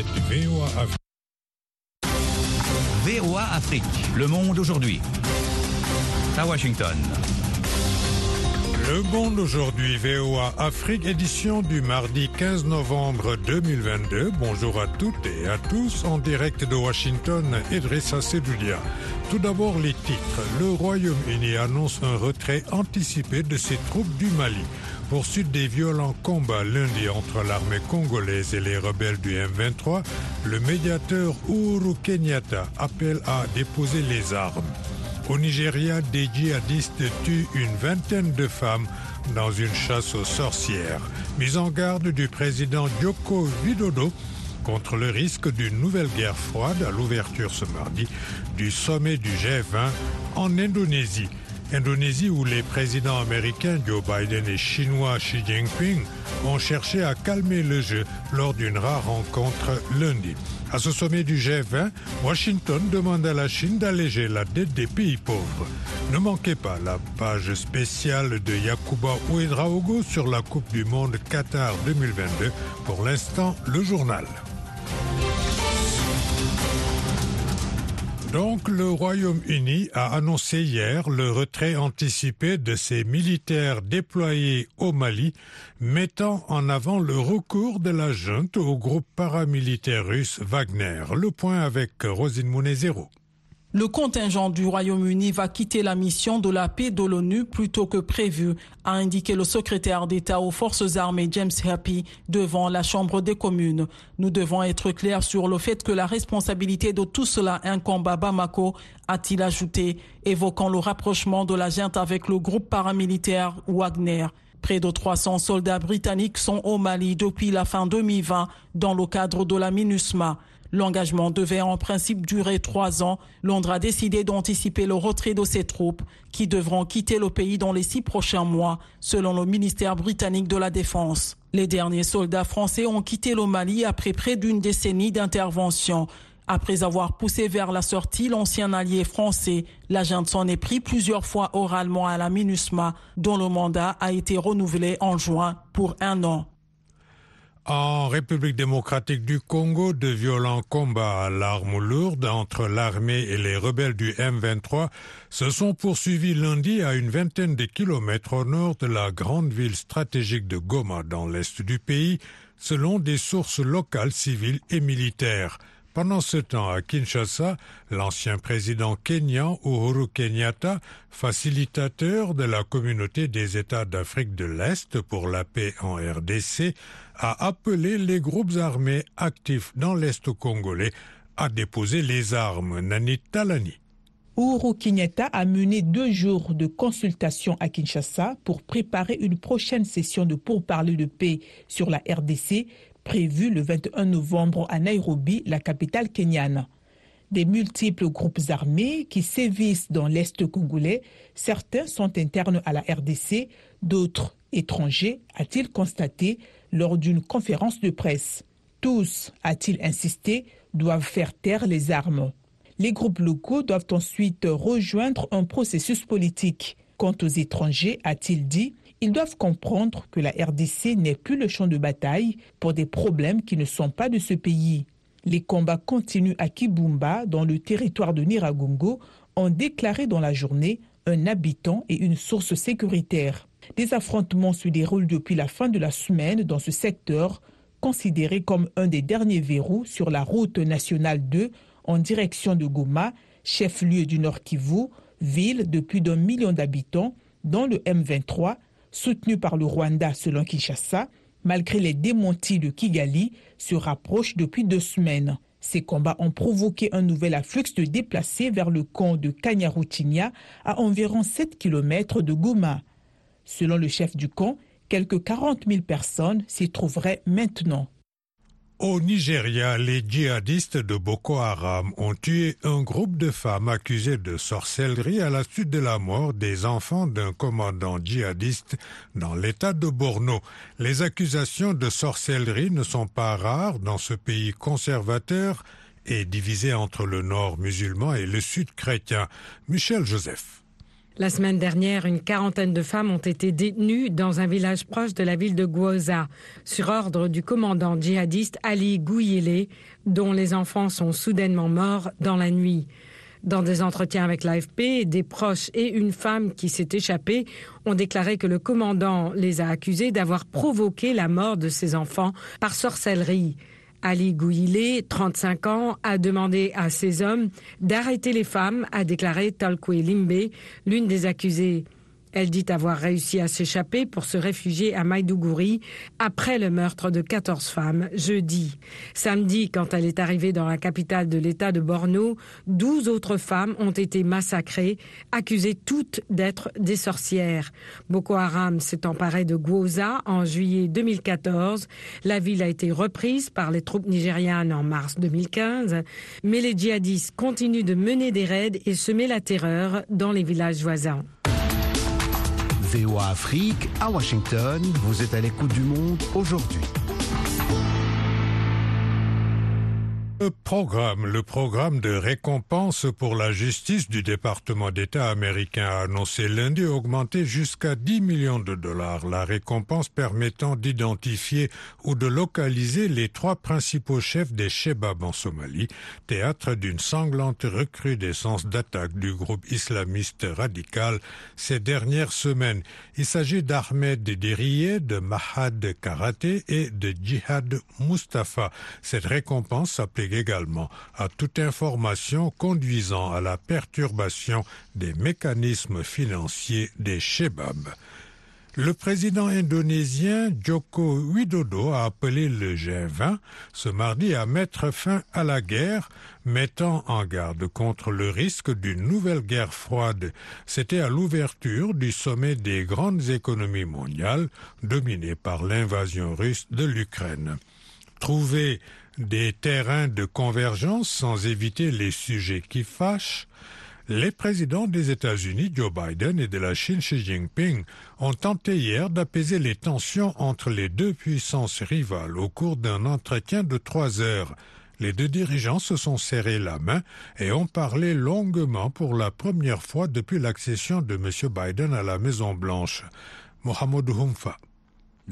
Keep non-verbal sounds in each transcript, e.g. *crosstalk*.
Internet VOA Afrique. VOA Afrique, le monde aujourd'hui. À Washington. Le monde aujourd'hui, VOA Afrique, édition du mardi 15 novembre 2022. Bonjour à toutes et à tous en direct de Washington, Idrissa Sedoudia. Tout d'abord les titres. Le Royaume-Uni annonce un retrait anticipé de ses troupes du Mali. Poursuite des violents combats lundi entre l'armée congolaise et les rebelles du M23, le médiateur Uhuru Kenyatta appelle à déposer les armes. Au Nigeria, des djihadistes tuent une vingtaine de femmes dans une chasse aux sorcières. Mise en garde du président Joko Widodo contre le risque d'une nouvelle guerre froide à l'ouverture ce mardi du sommet du G20 en Indonésie. Indonésie où les présidents américains Joe Biden et chinois Xi Jinping ont cherché à calmer le jeu lors d'une rare rencontre lundi. À ce sommet du G20, Washington demande à la Chine d'alléger la dette des pays pauvres. Ne manquez pas la page spéciale de Yakuba Ouedraogo sur la Coupe du Monde Qatar 2022. Pour l'instant, le journal. Donc, le Royaume-Uni a annoncé hier le retrait anticipé de ses militaires déployés au Mali, mettant en avant le recours de la junte au groupe paramilitaire russe Wagner. Le point avec Rosine Monezero. Le contingent du Royaume-Uni va quitter la mission de la paix de l'ONU plus tôt que prévu, a indiqué le secrétaire d'État aux forces armées James Happy devant la Chambre des communes. Nous devons être clairs sur le fait que la responsabilité de tout cela incombe à Bamako, a-t-il ajouté, évoquant le rapprochement de la junte avec le groupe paramilitaire Wagner. Près de 300 soldats britanniques sont au Mali depuis la fin 2020 dans le cadre de la MINUSMA. L'engagement devait en principe durer trois ans. Londres a décidé d'anticiper le retrait de ses troupes qui devront quitter le pays dans les six prochains mois, selon le ministère britannique de la Défense. Les derniers soldats français ont quitté le Mali après près d'une décennie d'intervention. Après avoir poussé vers la sortie l'ancien allié français, l'agent s'en est pris plusieurs fois oralement à la MINUSMA, dont le mandat a été renouvelé en juin pour un an. En République démocratique du Congo, de violents combats à l'arme lourde entre l'armée et les rebelles du M23 se sont poursuivis lundi à une vingtaine de kilomètres au nord de la grande ville stratégique de Goma dans l'est du pays, selon des sources locales civiles et militaires. Pendant ce temps, à Kinshasa, l'ancien président kenyan Uhuru Kenyatta, facilitateur de la communauté des États d'Afrique de l'Est pour la paix en RDC, a appelé les groupes armés actifs dans l'Est congolais à déposer les armes. Nani Talani. Uhuru Kenyatta a mené deux jours de consultation à Kinshasa pour préparer une prochaine session de pourparlers de paix sur la RDC prévu le 21 novembre à Nairobi, la capitale kenyane. Des multiples groupes armés qui sévissent dans l'Est congolais, certains sont internes à la RDC, d'autres étrangers, a-t-il constaté lors d'une conférence de presse. Tous, a-t-il insisté, doivent faire taire les armes. Les groupes locaux doivent ensuite rejoindre un processus politique. Quant aux étrangers, a-t-il dit, ils doivent comprendre que la RDC n'est plus le champ de bataille pour des problèmes qui ne sont pas de ce pays. Les combats continuent à Kibumba, dans le territoire de Niragongo, ont déclaré dans la journée un habitant et une source sécuritaire. Des affrontements se déroulent depuis la fin de la semaine dans ce secteur, considéré comme un des derniers verrous sur la route nationale 2 en direction de Goma, chef-lieu du Nord Kivu, ville de plus d'un million d'habitants, dont le M23 soutenu par le Rwanda selon Kinshasa, malgré les démentis de Kigali, se rapproche depuis deux semaines. Ces combats ont provoqué un nouvel afflux de déplacés vers le camp de Kanyarutinia, à environ 7 km de Goma. Selon le chef du camp, quelques 40 000 personnes s'y trouveraient maintenant. Au Nigeria, les djihadistes de Boko Haram ont tué un groupe de femmes accusées de sorcellerie à la suite de la mort des enfants d'un commandant djihadiste dans l'état de Borno. Les accusations de sorcellerie ne sont pas rares dans ce pays conservateur et divisé entre le nord musulman et le sud chrétien. Michel Joseph. La semaine dernière, une quarantaine de femmes ont été détenues dans un village proche de la ville de Gwoza, sur ordre du commandant djihadiste Ali Gouyele, dont les enfants sont soudainement morts dans la nuit. Dans des entretiens avec l'AFP, des proches et une femme qui s'est échappée ont déclaré que le commandant les a accusés d'avoir provoqué la mort de ses enfants par sorcellerie. Ali Gouillet, 35 ans, a demandé à ses hommes d'arrêter les femmes, a déclaré Talkwe Limbe, l'une des accusées. Elle dit avoir réussi à s'échapper pour se réfugier à Maïdougouri après le meurtre de 14 femmes jeudi. Samedi, quand elle est arrivée dans la capitale de l'État de Borno, 12 autres femmes ont été massacrées, accusées toutes d'être des sorcières. Boko Haram s'est emparé de Gwoza en juillet 2014. La ville a été reprise par les troupes nigérianes en mars 2015, mais les djihadistes continuent de mener des raids et semer la terreur dans les villages voisins. VOA Afrique à Washington. Vous êtes à l'écoute du monde aujourd'hui. Le programme, le programme de récompense pour la justice du département d'État américain a annoncé lundi augmenter jusqu'à 10 millions de dollars la récompense permettant d'identifier ou de localiser les trois principaux chefs des Shebab en Somalie, théâtre d'une sanglante recrudescence d'attaques du groupe islamiste radical ces dernières semaines. Il s'agit d'Ahmed Deriye, de Mahad Karaté et de Jihad Mustafa. Cette récompense également à toute information conduisant à la perturbation des mécanismes financiers des Shebab. Le président indonésien Joko Widodo a appelé le G20 ce mardi à mettre fin à la guerre, mettant en garde contre le risque d'une nouvelle guerre froide. C'était à l'ouverture du sommet des grandes économies mondiales dominé par l'invasion russe de l'Ukraine. Trouver des terrains de convergence sans éviter les sujets qui fâchent, les présidents des États-Unis, Joe Biden, et de la Chine, Xi Jinping, ont tenté hier d'apaiser les tensions entre les deux puissances rivales au cours d'un entretien de trois heures. Les deux dirigeants se sont serrés la main et ont parlé longuement pour la première fois depuis l'accession de M. Biden à la Maison-Blanche. Mohamed Humfa.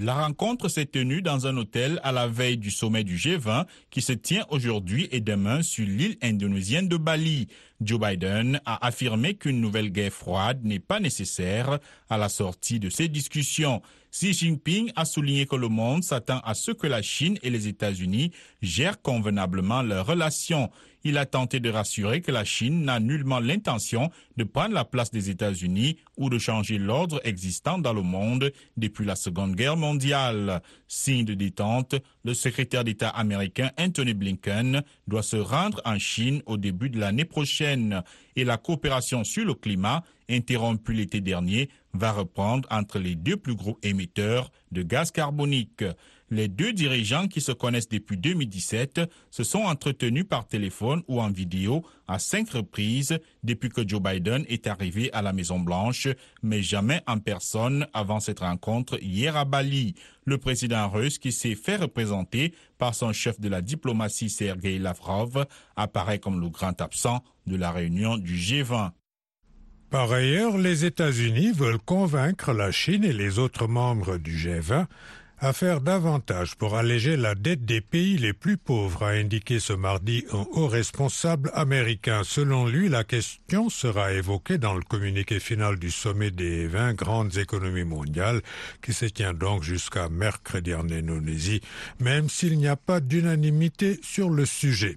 La rencontre s'est tenue dans un hôtel à la veille du sommet du G20 qui se tient aujourd'hui et demain sur l'île indonésienne de Bali. Joe Biden a affirmé qu'une nouvelle guerre froide n'est pas nécessaire à la sortie de ces discussions. Xi Jinping a souligné que le monde s'attend à ce que la Chine et les États-Unis gèrent convenablement leurs relations. Il a tenté de rassurer que la Chine n'a nullement l'intention de prendre la place des États-Unis ou de changer l'ordre existant dans le monde depuis la Seconde Guerre mondiale. Signe de détente, le secrétaire d'État américain Anthony Blinken doit se rendre en Chine au début de l'année prochaine et la coopération sur le climat, interrompue l'été dernier, va reprendre entre les deux plus gros émetteurs de gaz carbonique. Les deux dirigeants qui se connaissent depuis 2017 se sont entretenus par téléphone ou en vidéo à cinq reprises depuis que Joe Biden est arrivé à la Maison-Blanche, mais jamais en personne avant cette rencontre hier à Bali. Le président russe, qui s'est fait représenter par son chef de la diplomatie Sergei Lavrov, apparaît comme le grand absent de la réunion du G20. Par ailleurs, les États-Unis veulent convaincre la Chine et les autres membres du G20 à faire davantage pour alléger la dette des pays les plus pauvres, a indiqué ce mardi un haut responsable américain. Selon lui, la question sera évoquée dans le communiqué final du sommet des 20 grandes économies mondiales qui se tient donc jusqu'à mercredi en Indonésie, même s'il n'y a pas d'unanimité sur le sujet.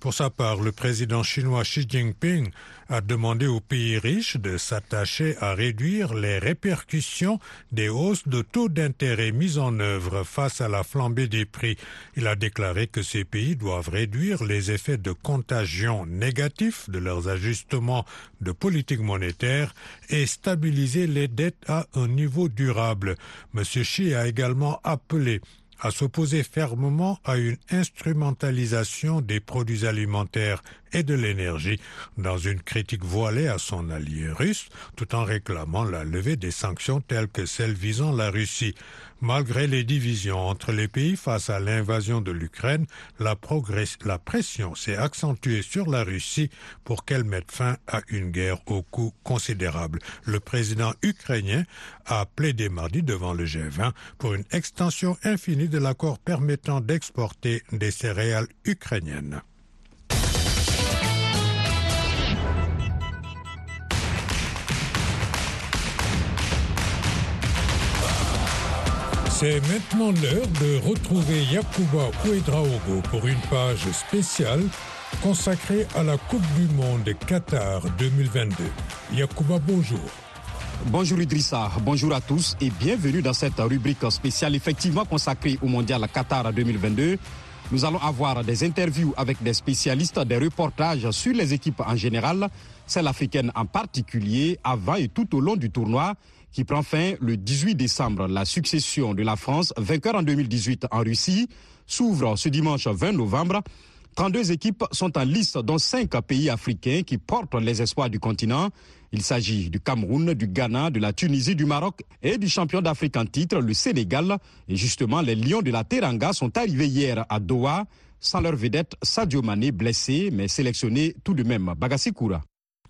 Pour sa part, le président chinois Xi Jinping a demandé aux pays riches de s'attacher à réduire les répercussions des hausses de taux d'intérêt mises en œuvre face à la flambée des prix. Il a déclaré que ces pays doivent réduire les effets de contagion négatifs de leurs ajustements de politique monétaire et stabiliser les dettes à un niveau durable. M. Xi a également appelé à s'opposer fermement à une instrumentalisation des produits alimentaires et de l'énergie dans une critique voilée à son allié russe tout en réclamant la levée des sanctions telles que celles visant la Russie. Malgré les divisions entre les pays face à l'invasion de l'Ukraine, la, pression s'est accentuée sur la Russie pour qu'elle mette fin à une guerre au coût considérable. Le président ukrainien a plaidé mardi devant le G20 pour une extension infinie de l'accord permettant d'exporter des céréales ukrainiennes. C'est maintenant l'heure de retrouver Yakuba Ouedraogo pour une page spéciale consacrée à la Coupe du Monde Qatar 2022. Yakuba, bonjour. Bonjour Idrissa, bonjour à tous et bienvenue dans cette rubrique spéciale effectivement consacrée au Mondial Qatar 2022. Nous allons avoir des interviews avec des spécialistes, des reportages sur les équipes en général, celles africaines en particulier, avant et tout au long du tournoi qui prend fin le 18 décembre. La succession de la France, vainqueur en 2018 en Russie, s'ouvre ce dimanche 20 novembre. 32 équipes sont en liste, dont 5 pays africains qui portent les espoirs du continent. Il s'agit du Cameroun, du Ghana, de la Tunisie, du Maroc et du champion d'Afrique en titre, le Sénégal. Et justement, les Lions de la Teranga sont arrivés hier à Doha sans leur vedette Sadio Mané blessé mais sélectionné tout de même. Bagassi Koura.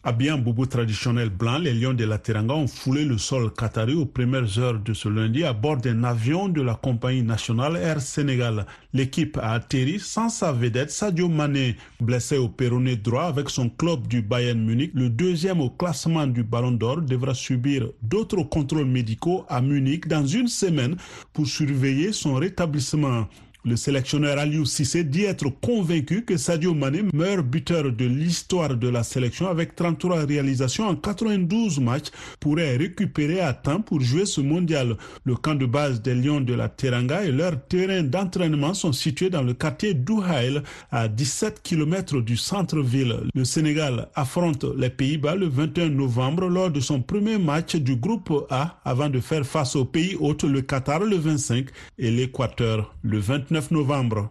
Habillés en boubou traditionnel blanc, les Lions de la Teranga ont foulé le sol qatari aux premières heures de ce lundi à bord d'un avion de la compagnie nationale Air Sénégal. L'équipe a atterri sans sa vedette Sadio Mané, blessé au péroné droit avec son club du Bayern Munich. Le deuxième au classement du Ballon d'Or devra subir d'autres contrôles médicaux à Munich dans une semaine pour surveiller son rétablissement. Le sélectionneur Aliou Cissé dit être convaincu que Sadio Mané, meilleur buteur de l'histoire de la sélection avec 33 réalisations en 92 matchs, pourrait récupérer à temps pour jouer ce mondial. Le camp de base des Lions de la Teranga et leur terrain d'entraînement sont situés dans le quartier d'Ouhaïl, à 17 km du centre-ville. Le Sénégal affronte les Pays-Bas le 21 novembre lors de son premier match du groupe A avant de faire face au pays hôte le Qatar le 25 et l'Équateur le 29 novembre.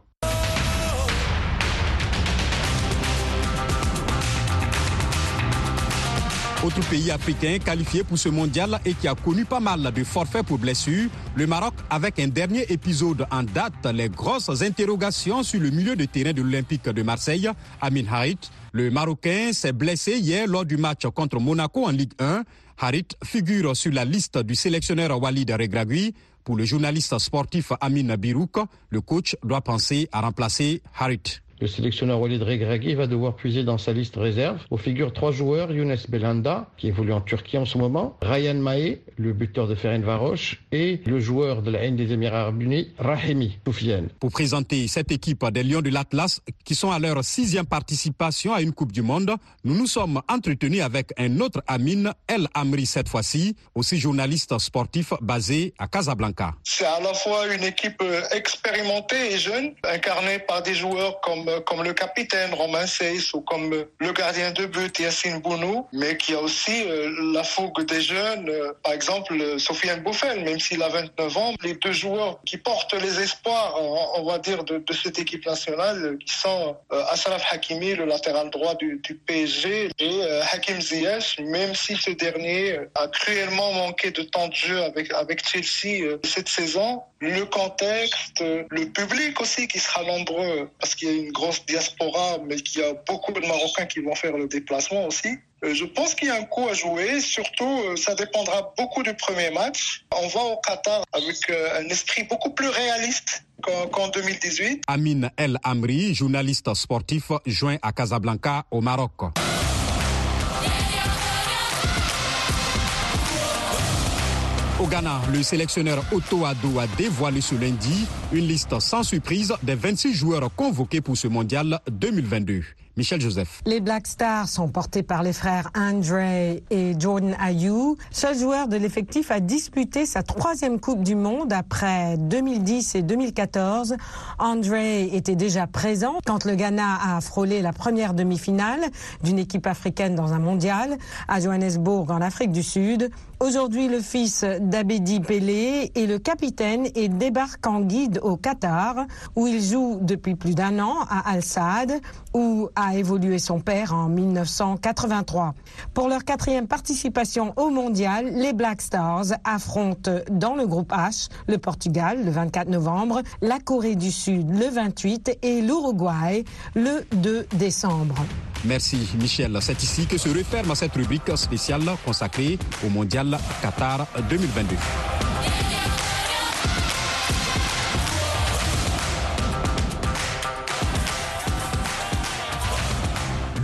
Autre pays africain qualifié pour ce mondial et qui a connu pas mal de forfaits pour blessures, le Maroc avec un dernier épisode en date, les grosses interrogations sur le milieu de terrain de l'Olympique de Marseille, Amin Harit. Le Marocain s'est blessé hier lors du match contre Monaco en Ligue 1. Harit figure sur la liste du sélectionneur Walid Regragui. Pour le journaliste sportif Amin Birouk, le coach doit penser à remplacer Harit. Le sélectionneur Walid Regragui va devoir puiser dans sa liste réserve où figurent trois joueurs, Younes Belanda, qui évolue en Turquie en ce moment, Ryan Mahé, le buteur de Ferencvaros, et le joueur de la haine des Émirats Arabes Unis, Rahimi Soufiane. Pour présenter cette équipe des Lions de l'Atlas, qui sont à leur sixième participation à une Coupe du Monde, nous nous sommes entretenus avec un autre Amin, El Amri cette fois-ci, aussi journaliste sportif basé à Casablanca. C'est à la fois une équipe expérimentée et jeune, incarnée par des joueurs comme comme le capitaine Romain Seyss ou comme le gardien de but Yassine Bounou, mais qui a aussi euh, la fougue des jeunes, euh, par exemple Sofiane Bouffel, même s'il a 29 ans, les deux joueurs qui portent les espoirs, on, va dire, de, cette équipe nationale, qui sont euh, Asraf Hakimi, le latéral droit du, PSG, et Hakim Ziyech, même si ce dernier a cruellement manqué de temps de jeu avec, avec Chelsea cette saison, le contexte, le public aussi qui sera nombreux, parce qu'il y a une grosse diaspora, mais qu'il y a beaucoup de Marocains qui vont faire le déplacement aussi. Euh, je pense qu'il y a un coup à jouer. Surtout, euh, ça dépendra beaucoup du premier match. On va au Qatar avec euh, un esprit beaucoup plus réaliste qu'en 2018. Amin El Amri, journaliste sportif, joint à Casablanca au Maroc. Au Ghana, le sélectionneur Otto Addo a dévoilé ce lundi une liste sans surprise des 26 joueurs convoqués pour ce mondial 2022. Michel Joseph. Les Black Stars sont portés par les frères Andre et Jordan Ayou. Seul joueur de l'effectif a disputé sa troisième Coupe du Monde après 2010 et 2014. Andre était déjà présent quand le Ghana a frôlé la première demi-finale d'une équipe africaine dans un mondial à Johannesburg en Afrique du Sud. Aujourd'hui, le fils d'Abedi Pelé est le capitaine et débarque en guide au Qatar, où il joue depuis plus d'un an à Al Saad ou à a évolué son père en 1983. Pour leur quatrième participation au mondial, les Black Stars affrontent dans le groupe H le Portugal le 24 novembre, la Corée du Sud le 28 et l'Uruguay le 2 décembre. Merci Michel. C'est ici que se referme cette rubrique spéciale consacrée au mondial Qatar 2022.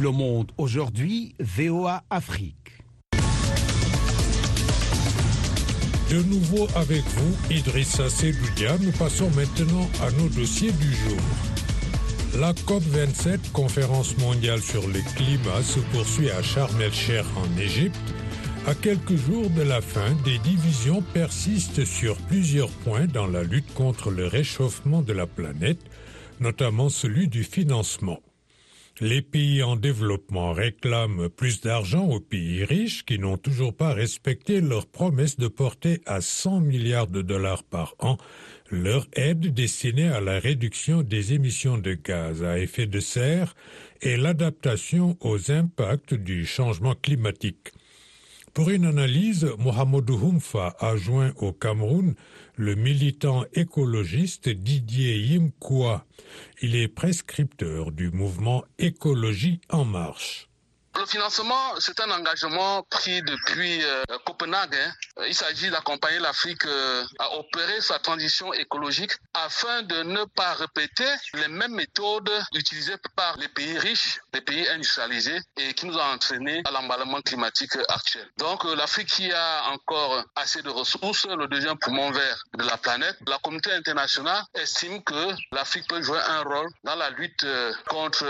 Le Monde aujourd'hui, VOA Afrique. De nouveau avec vous, Idrissa Sedoudia, nous passons maintenant à nos dossiers du jour. La COP27, conférence mondiale sur le climat, se poursuit à Sharm el-Sheikh en Égypte. À quelques jours de la fin, des divisions persistent sur plusieurs points dans la lutte contre le réchauffement de la planète, notamment celui du financement. Les pays en développement réclament plus d'argent aux pays riches qui n'ont toujours pas respecté leur promesse de porter à 100 milliards de dollars par an leur aide destinée à la réduction des émissions de gaz à effet de serre et l'adaptation aux impacts du changement climatique. Pour une analyse, Mohamedou Humfa a joint au Cameroun le militant écologiste Didier Yimkoua. Il est prescripteur du mouvement Écologie en marche. Le financement, c'est un engagement pris depuis euh, Copenhague. Hein. Il s'agit d'accompagner l'Afrique euh, à opérer sa transition écologique afin de ne pas répéter les mêmes méthodes utilisées par les pays riches, les pays industrialisés et qui nous ont entraîné à l'emballement climatique actuel. Donc euh, l'Afrique qui a encore assez de ressources, le deuxième poumon vert de la planète, la communauté internationale estime que l'Afrique peut jouer un rôle dans la lutte contre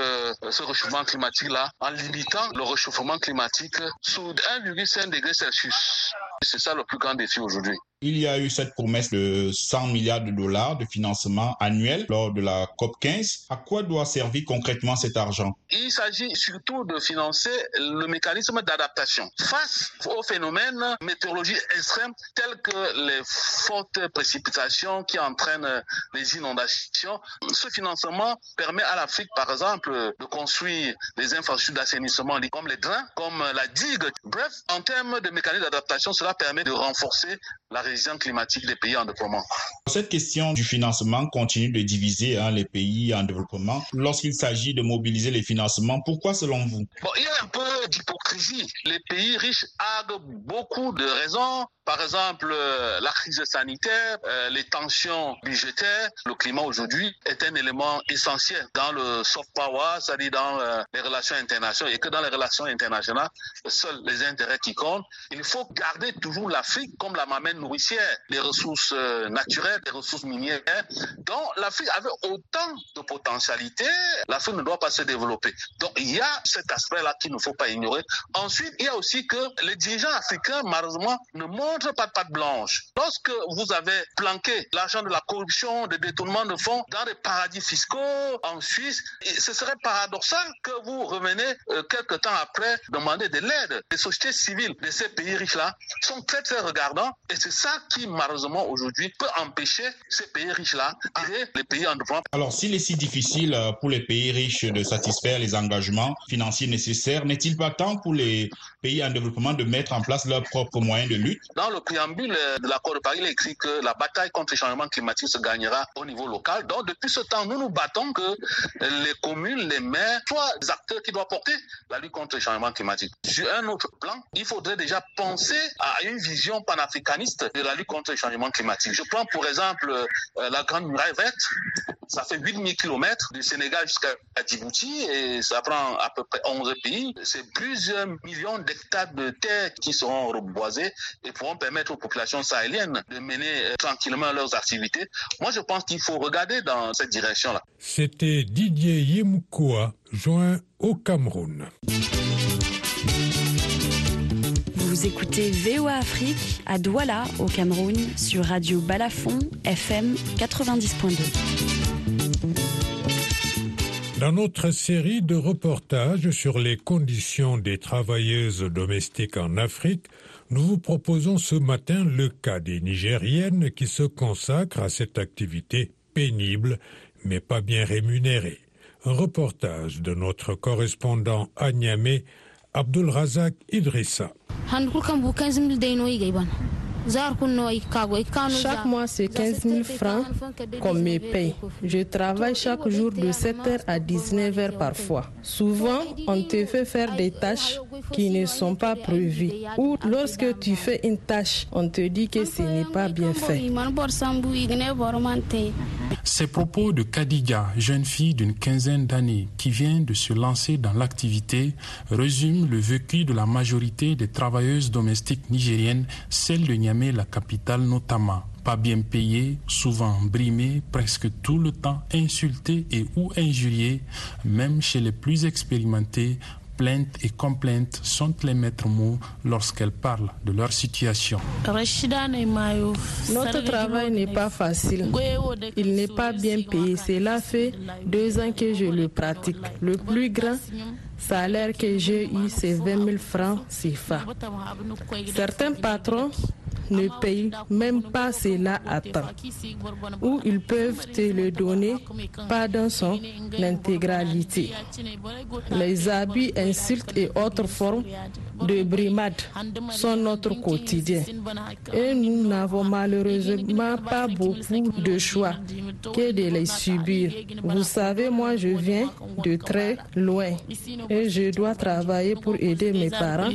ce réchauffement climatique-là en limitant le réchauffement climatique sous 1,5 degré Celsius. C'est ça le plus grand défi aujourd'hui. Il y a eu cette promesse de 100 milliards de dollars de financement annuel lors de la COP 15. À quoi doit servir concrètement cet argent? Il s'agit surtout de financer le mécanisme d'adaptation face aux phénomènes météorologiques extrêmes tels que les fortes précipitations qui entraînent les inondations. Ce financement permet à l'Afrique, par exemple, de construire des infrastructures d'assainissement comme les drains, comme la digue. Bref, en termes de mécanisme d'adaptation, cela permet de renforcer la résilience climatique des pays en développement. Cette question du financement continue de diviser hein, les pays en développement. Lorsqu'il s'agit de mobiliser les financements, pourquoi selon vous? Bon, Il y a un peu d'hypocrisie. Les pays riches ont beaucoup de raisons par exemple, euh, la crise sanitaire, euh, les tensions budgétaires, le climat aujourd'hui est un élément essentiel dans le soft power, c'est-à-dire dans euh, les relations internationales, et que dans les relations internationales, seuls les intérêts qui comptent. Il faut garder toujours l'Afrique comme la mamelle nourricière, les ressources naturelles, les ressources minières. Donc l'Afrique avait autant de potentialités, l'Afrique ne doit pas se développer. Donc il y a cet aspect-là qu'il ne faut pas ignorer. Ensuite, il y a aussi que les dirigeants africains, malheureusement, ne montrent pas de patte blanche. Lorsque vous avez planqué l'argent de la corruption, des détournements de fonds dans des paradis fiscaux en Suisse, ce serait paradoxal que vous revenez euh, quelques temps après demander de l'aide. Les sociétés civiles de ces pays riches-là sont très très regardants et c'est ça qui malheureusement aujourd'hui peut empêcher ces pays riches-là et les pays en développement. Alors s'il est si difficile euh, pour les pays riches de satisfaire les engagements financiers nécessaires, n'est-il pas temps pour les pays en développement de mettre en place leurs propres moyens de lutte? Dans le préambule de l'accord de Paris, il est écrit que la bataille contre le changement climatique se gagnera au niveau local. Donc, depuis ce temps, nous nous battons que les communes, les maires soient des acteurs qui doivent porter la lutte contre le changement climatique. Sur un autre plan, il faudrait déjà penser à une vision panafricaniste de la lutte contre le changement climatique. Je prends pour exemple euh, la Grande Muraille Verte. Ça fait 8000 km du Sénégal jusqu'à Djibouti et ça prend à peu près 11 pays. C'est plusieurs millions d'hectares de terre qui seront reboisés et pourront permettre aux populations sahéliennes de mener euh, tranquillement leurs activités. Moi, je pense qu'il faut regarder dans cette direction-là. C'était Didier Yimkoua, joint au Cameroun. Écoutez VOA Afrique à Douala, au Cameroun, sur Radio Balafon, FM 90.2. Dans notre série de reportages sur les conditions des travailleuses domestiques en Afrique, nous vous proposons ce matin le cas des Nigériennes qui se consacrent à cette activité pénible mais pas bien rémunérée. Un reportage de notre correspondant à Abdul Razak Idrissa. Chaque mois, c'est 15 000 francs qu'on me paye. Je travaille chaque jour de 7h à 19h parfois. Souvent, on te fait faire des tâches qui ne sont pas prévues. Ou lorsque tu fais une tâche, on te dit que ce n'est pas bien fait. Ces propos de Kadija, jeune fille d'une quinzaine d'années qui vient de se lancer dans l'activité, résument le vécu de la majorité des travailleuses domestiques nigériennes, celle de Niamey, la capitale notamment. Pas bien payées, souvent brimées, presque tout le temps insultées et ou injuriées, même chez les plus expérimentés, plaintes et complaintes sont les maîtres mots lorsqu'elles parlent de leur situation. Notre travail n'est pas facile. Il n'est pas bien payé. Cela fait deux ans que je le pratique. Le plus grand salaire que j'ai eu, c'est 20 000 francs CFA. Certains patrons ne payent même pas cela à temps. Ou ils peuvent te le donner pas dans son intégralité. Les abus, insultes et autres formes de brimade sont notre quotidien. Et nous n'avons malheureusement pas beaucoup de choix que de les subir. Vous savez, moi je viens de très loin et je dois travailler pour aider mes parents.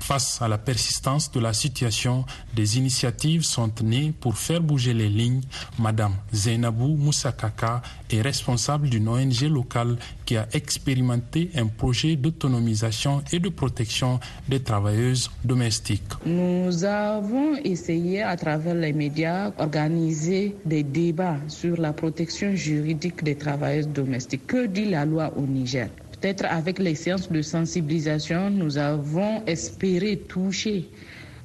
Face à la persistance de la situation, des initiatives sont nées pour faire bouger les lignes. Madame Zainabou Moussakaka est responsable d'une ONG locale qui a expérimenté un projet d'autonomisation et de protection des travailleuses domestiques. Nous avons essayé à travers les médias organiser des débats sur la protection juridique des travailleuses domestiques. Que dit la loi au Niger? Peut-être avec les séances de sensibilisation, nous avons espéré toucher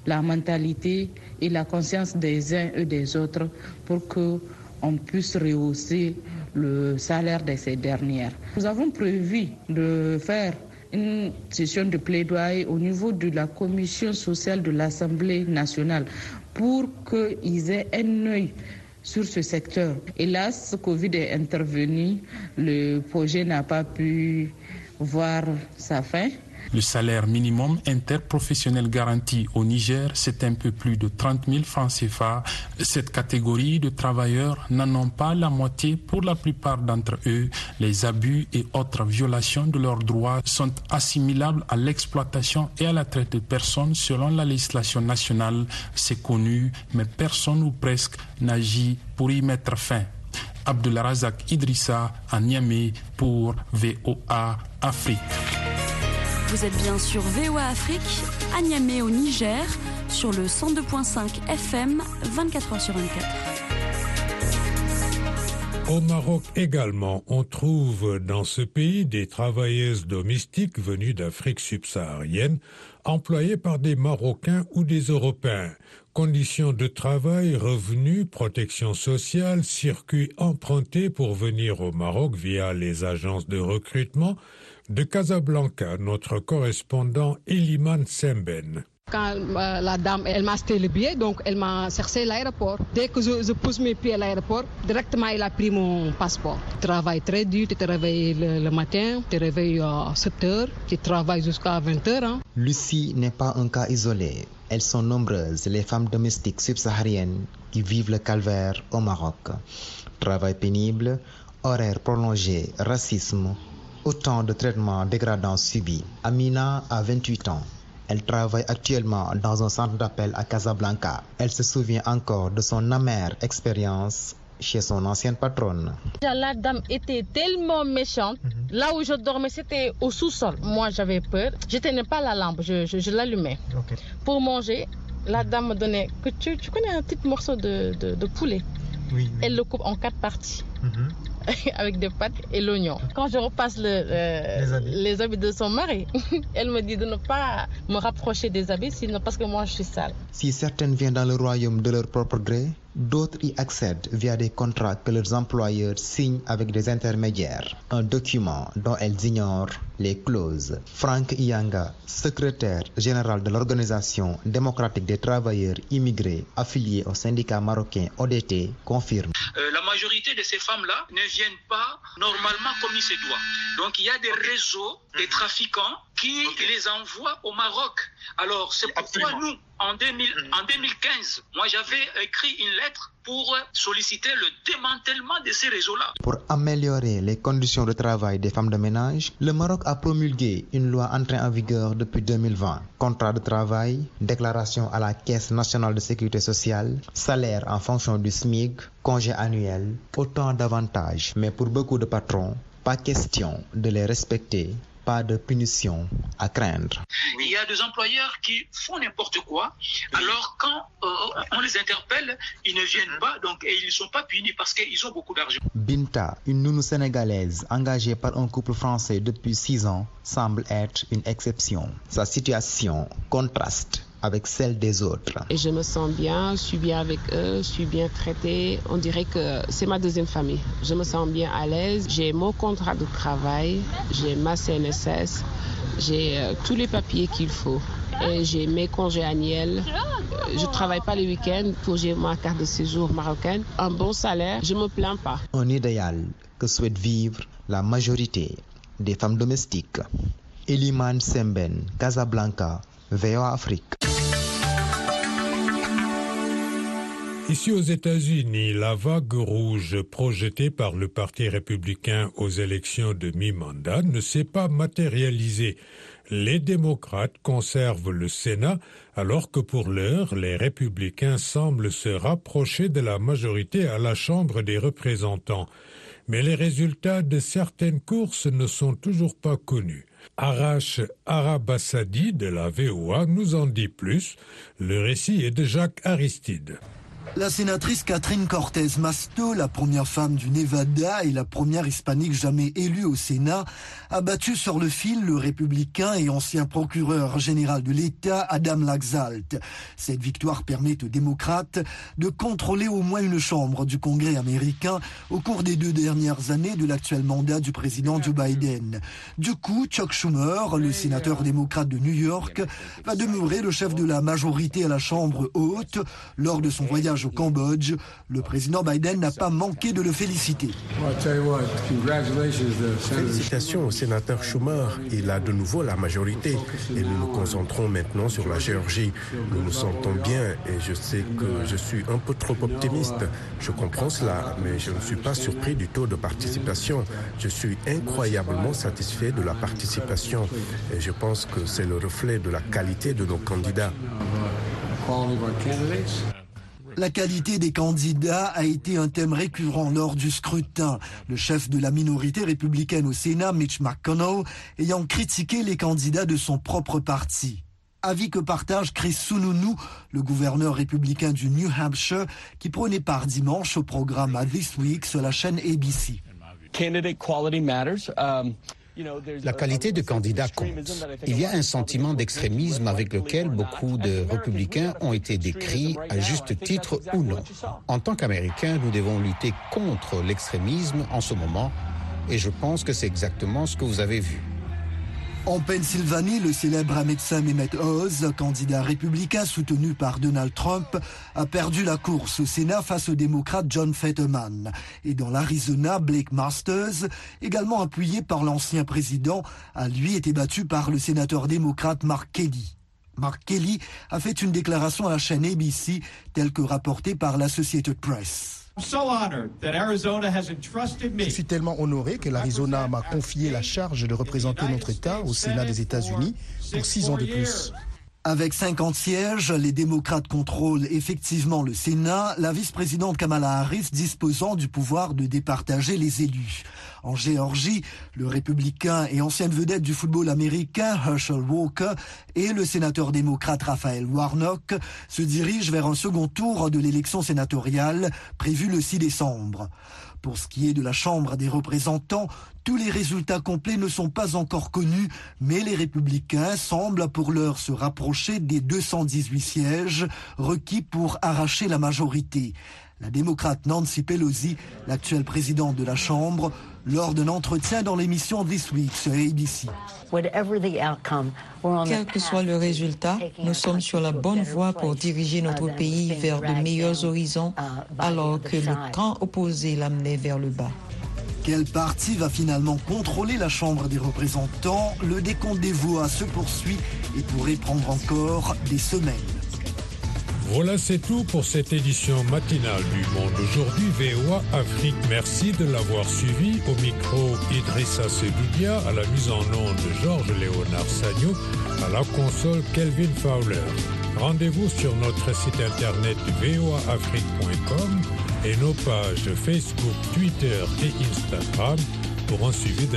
la mentalité et la conscience des uns et des autres pour que on puisse rehausser le salaire de ces dernières. Nous avons prévu de faire une session de plaidoyer au niveau de la commission sociale de l'Assemblée nationale pour qu'ils aient un œil sur ce secteur. Hélas, Covid est intervenu, le projet n'a pas pu voir sa fin. Le salaire minimum interprofessionnel garanti au Niger, c'est un peu plus de 30 000 francs CFA. Cette catégorie de travailleurs n'en ont pas la moitié. Pour la plupart d'entre eux, les abus et autres violations de leurs droits sont assimilables à l'exploitation et à la traite de personnes selon la législation nationale. C'est connu, mais personne ou presque n'agit pour y mettre fin. Abdulrazak Idrissa à Niamey pour VOA Afrique. Vous êtes bien sur VOA Afrique, à Niamey au Niger, sur le 102.5 FM, 24h sur 24. Au Maroc également, on trouve dans ce pays des travailleuses domestiques venues d'Afrique subsaharienne, employées par des Marocains ou des Européens. Conditions de travail, revenus, protection sociale, circuits empruntés pour venir au Maroc via les agences de recrutement. De Casablanca, notre correspondant Eliman Semben. Quand euh, la dame, elle m'a acheté le billet, donc elle m'a cherché à l'aéroport. Dès que je, je, pose mes pieds à l'aéroport, directement elle a pris mon passeport. Tu travailles très dur, tu te réveilles le, le matin, tu te réveilles à 7 heures, tu travailles jusqu'à 20 heures. Hein. Lucie n'est pas un cas isolé. Elles sont nombreuses, les femmes domestiques subsahariennes qui vivent le calvaire au Maroc. Travail pénible, horaires prolongés, racisme, autant de traitements dégradants subis. Amina a 28 ans. Elle travaille actuellement dans un centre d'appel à Casablanca. Elle se souvient encore de son amère expérience chez son ancienne patronne. La dame était tellement méchante. Mm -hmm. Là où je dormais, c'était au sous-sol. Moi, j'avais peur. Je tenais pas la lampe, je, je, je l'allumais. Okay. Pour manger, la dame me donnait que tu, tu connais un petit morceau de, de, de poulet? Oui, oui, Elle le coupe en quatre parties. Mm -hmm. *laughs* avec des pâtes et l'oignon. Quand je repasse le, euh, les, habits. les, habits. de son mari, *laughs* elle me dit de ne pas me rapprocher des habits, sinon parce que moi je suis sale. Si certaines viennent dans le royaume de leur propre gré, D'autres y accèdent via des contrats que leurs employeurs signent avec des intermédiaires, un document dont elles ignorent les clauses. Frank Ianga, secrétaire général de l'Organisation démocratique des travailleurs immigrés affiliés au syndicat marocain ODT, confirme. Euh, la majorité de ces femmes-là ne viennent pas normalement comme il se doit. Donc il y a des réseaux, des trafiquants qui les envoient au Maroc. Alors c'est pourquoi nous, en, 2000, en 2015, moi j'avais écrit une lettre pour solliciter le démantèlement de ces réseaux-là. Pour améliorer les conditions de travail des femmes de ménage, le Maroc a promulgué une loi entrée en vigueur depuis 2020. Contrat de travail, déclaration à la Caisse nationale de sécurité sociale, salaire en fonction du SMIC, congé annuel, autant d'avantages. Mais pour beaucoup de patrons, pas question de les respecter pas de punition à craindre. Il y a des employeurs qui font n'importe quoi, alors quand euh, on les interpelle, ils ne viennent pas donc, et ils ne sont pas punis parce qu'ils ont beaucoup d'argent. Binta, une nounou sénégalaise engagée par un couple français depuis six ans, semble être une exception. Sa situation contraste avec celle des autres. Et je me sens bien, je suis bien avec eux, je suis bien traitée. On dirait que c'est ma deuxième famille. Je me sens bien à l'aise. J'ai mon contrat de travail, j'ai ma CNSS, j'ai euh, tous les papiers qu'il faut. Et j'ai mes congés annuels. Je travaille pas les week-ends pour j'ai ma carte de séjour marocaine. Un bon salaire, je me plains pas. Un idéal que souhaite vivre la majorité des femmes domestiques. Eliman Semben, Casablanca, VOA Afrique. Ici aux États-Unis, la vague rouge projetée par le Parti républicain aux élections de mi-mandat ne s'est pas matérialisée. Les démocrates conservent le Sénat alors que pour l'heure, les républicains semblent se rapprocher de la majorité à la Chambre des représentants. Mais les résultats de certaines courses ne sont toujours pas connus. Arash Arabassadi de la VOA nous en dit plus. Le récit est de Jacques Aristide. La sénatrice Catherine Cortez Masto, la première femme du Nevada et la première hispanique jamais élue au Sénat, a battu sur le fil le républicain et ancien procureur général de l'État Adam Laxalt. Cette victoire permet aux démocrates de contrôler au moins une chambre du Congrès américain au cours des deux dernières années de l'actuel mandat du président Joe Biden. Du coup, Chuck Schumer, le sénateur démocrate de New York, va demeurer le chef de la majorité à la Chambre haute lors de son voyage au Cambodge. Le président Biden n'a pas manqué de le féliciter. Félicitations au sénateur Schumer. Il a de nouveau la majorité et nous nous concentrons maintenant sur la Géorgie. Nous nous sentons bien et je sais que je suis un peu trop optimiste. Je comprends cela, mais je ne suis pas surpris du taux de participation. Je suis incroyablement satisfait de la participation et je pense que c'est le reflet de la qualité de nos candidats. La qualité des candidats a été un thème récurrent lors du scrutin. Le chef de la minorité républicaine au Sénat, Mitch McConnell, ayant critiqué les candidats de son propre parti. Avis que partage Chris Sununu, le gouverneur républicain du New Hampshire, qui prenait part dimanche au programme This Week sur la chaîne ABC. La qualité de candidat compte. Il y a un sentiment d'extrémisme avec lequel beaucoup de républicains ont été décrits, à juste titre ou non. En tant qu'Américains, nous devons lutter contre l'extrémisme en ce moment, et je pense que c'est exactement ce que vous avez vu. En Pennsylvanie, le célèbre médecin Mehmet Oz, candidat républicain soutenu par Donald Trump, a perdu la course au Sénat face au démocrate John Fetterman. Et dans l'Arizona, Blake Masters, également appuyé par l'ancien président, a lui été battu par le sénateur démocrate Mark Kelly. Mark Kelly a fait une déclaration à la chaîne ABC, telle que rapportée par l'Associated Press. Je suis tellement honoré que l'Arizona m'a confié la charge de représenter notre État au Sénat des États-Unis pour six ans de plus. Avec 50 sièges, les démocrates contrôlent effectivement le Sénat, la vice-présidente Kamala Harris disposant du pouvoir de départager les élus. En Géorgie, le républicain et ancienne vedette du football américain Herschel Walker et le sénateur démocrate Raphaël Warnock se dirigent vers un second tour de l'élection sénatoriale prévue le 6 décembre. Pour ce qui est de la Chambre des représentants, tous les résultats complets ne sont pas encore connus, mais les républicains semblent pour l'heure se rapprocher des 218 sièges requis pour arracher la majorité. La démocrate Nancy Pelosi, l'actuelle présidente de la Chambre, lors d'un entretien dans l'émission This Week sur ABC. Quel que soit le résultat, nous sommes sur la bonne voie pour diriger notre pays vers de meilleurs horizons, alors que le camp opposé l'amenait vers le bas. Quel parti va finalement contrôler la Chambre des représentants? Le décompte des voix se poursuit et pourrait prendre encore des semaines. Voilà, c'est tout pour cette édition matinale du Monde aujourd'hui VOA Afrique. Merci de l'avoir suivi. Au micro, Idrissa Sedoudia, à la mise en onde Georges Léonard Sagnou, à la console Kelvin Fowler. Rendez-vous sur notre site internet voaafrique.com et nos pages Facebook, Twitter et Instagram pour un suivi de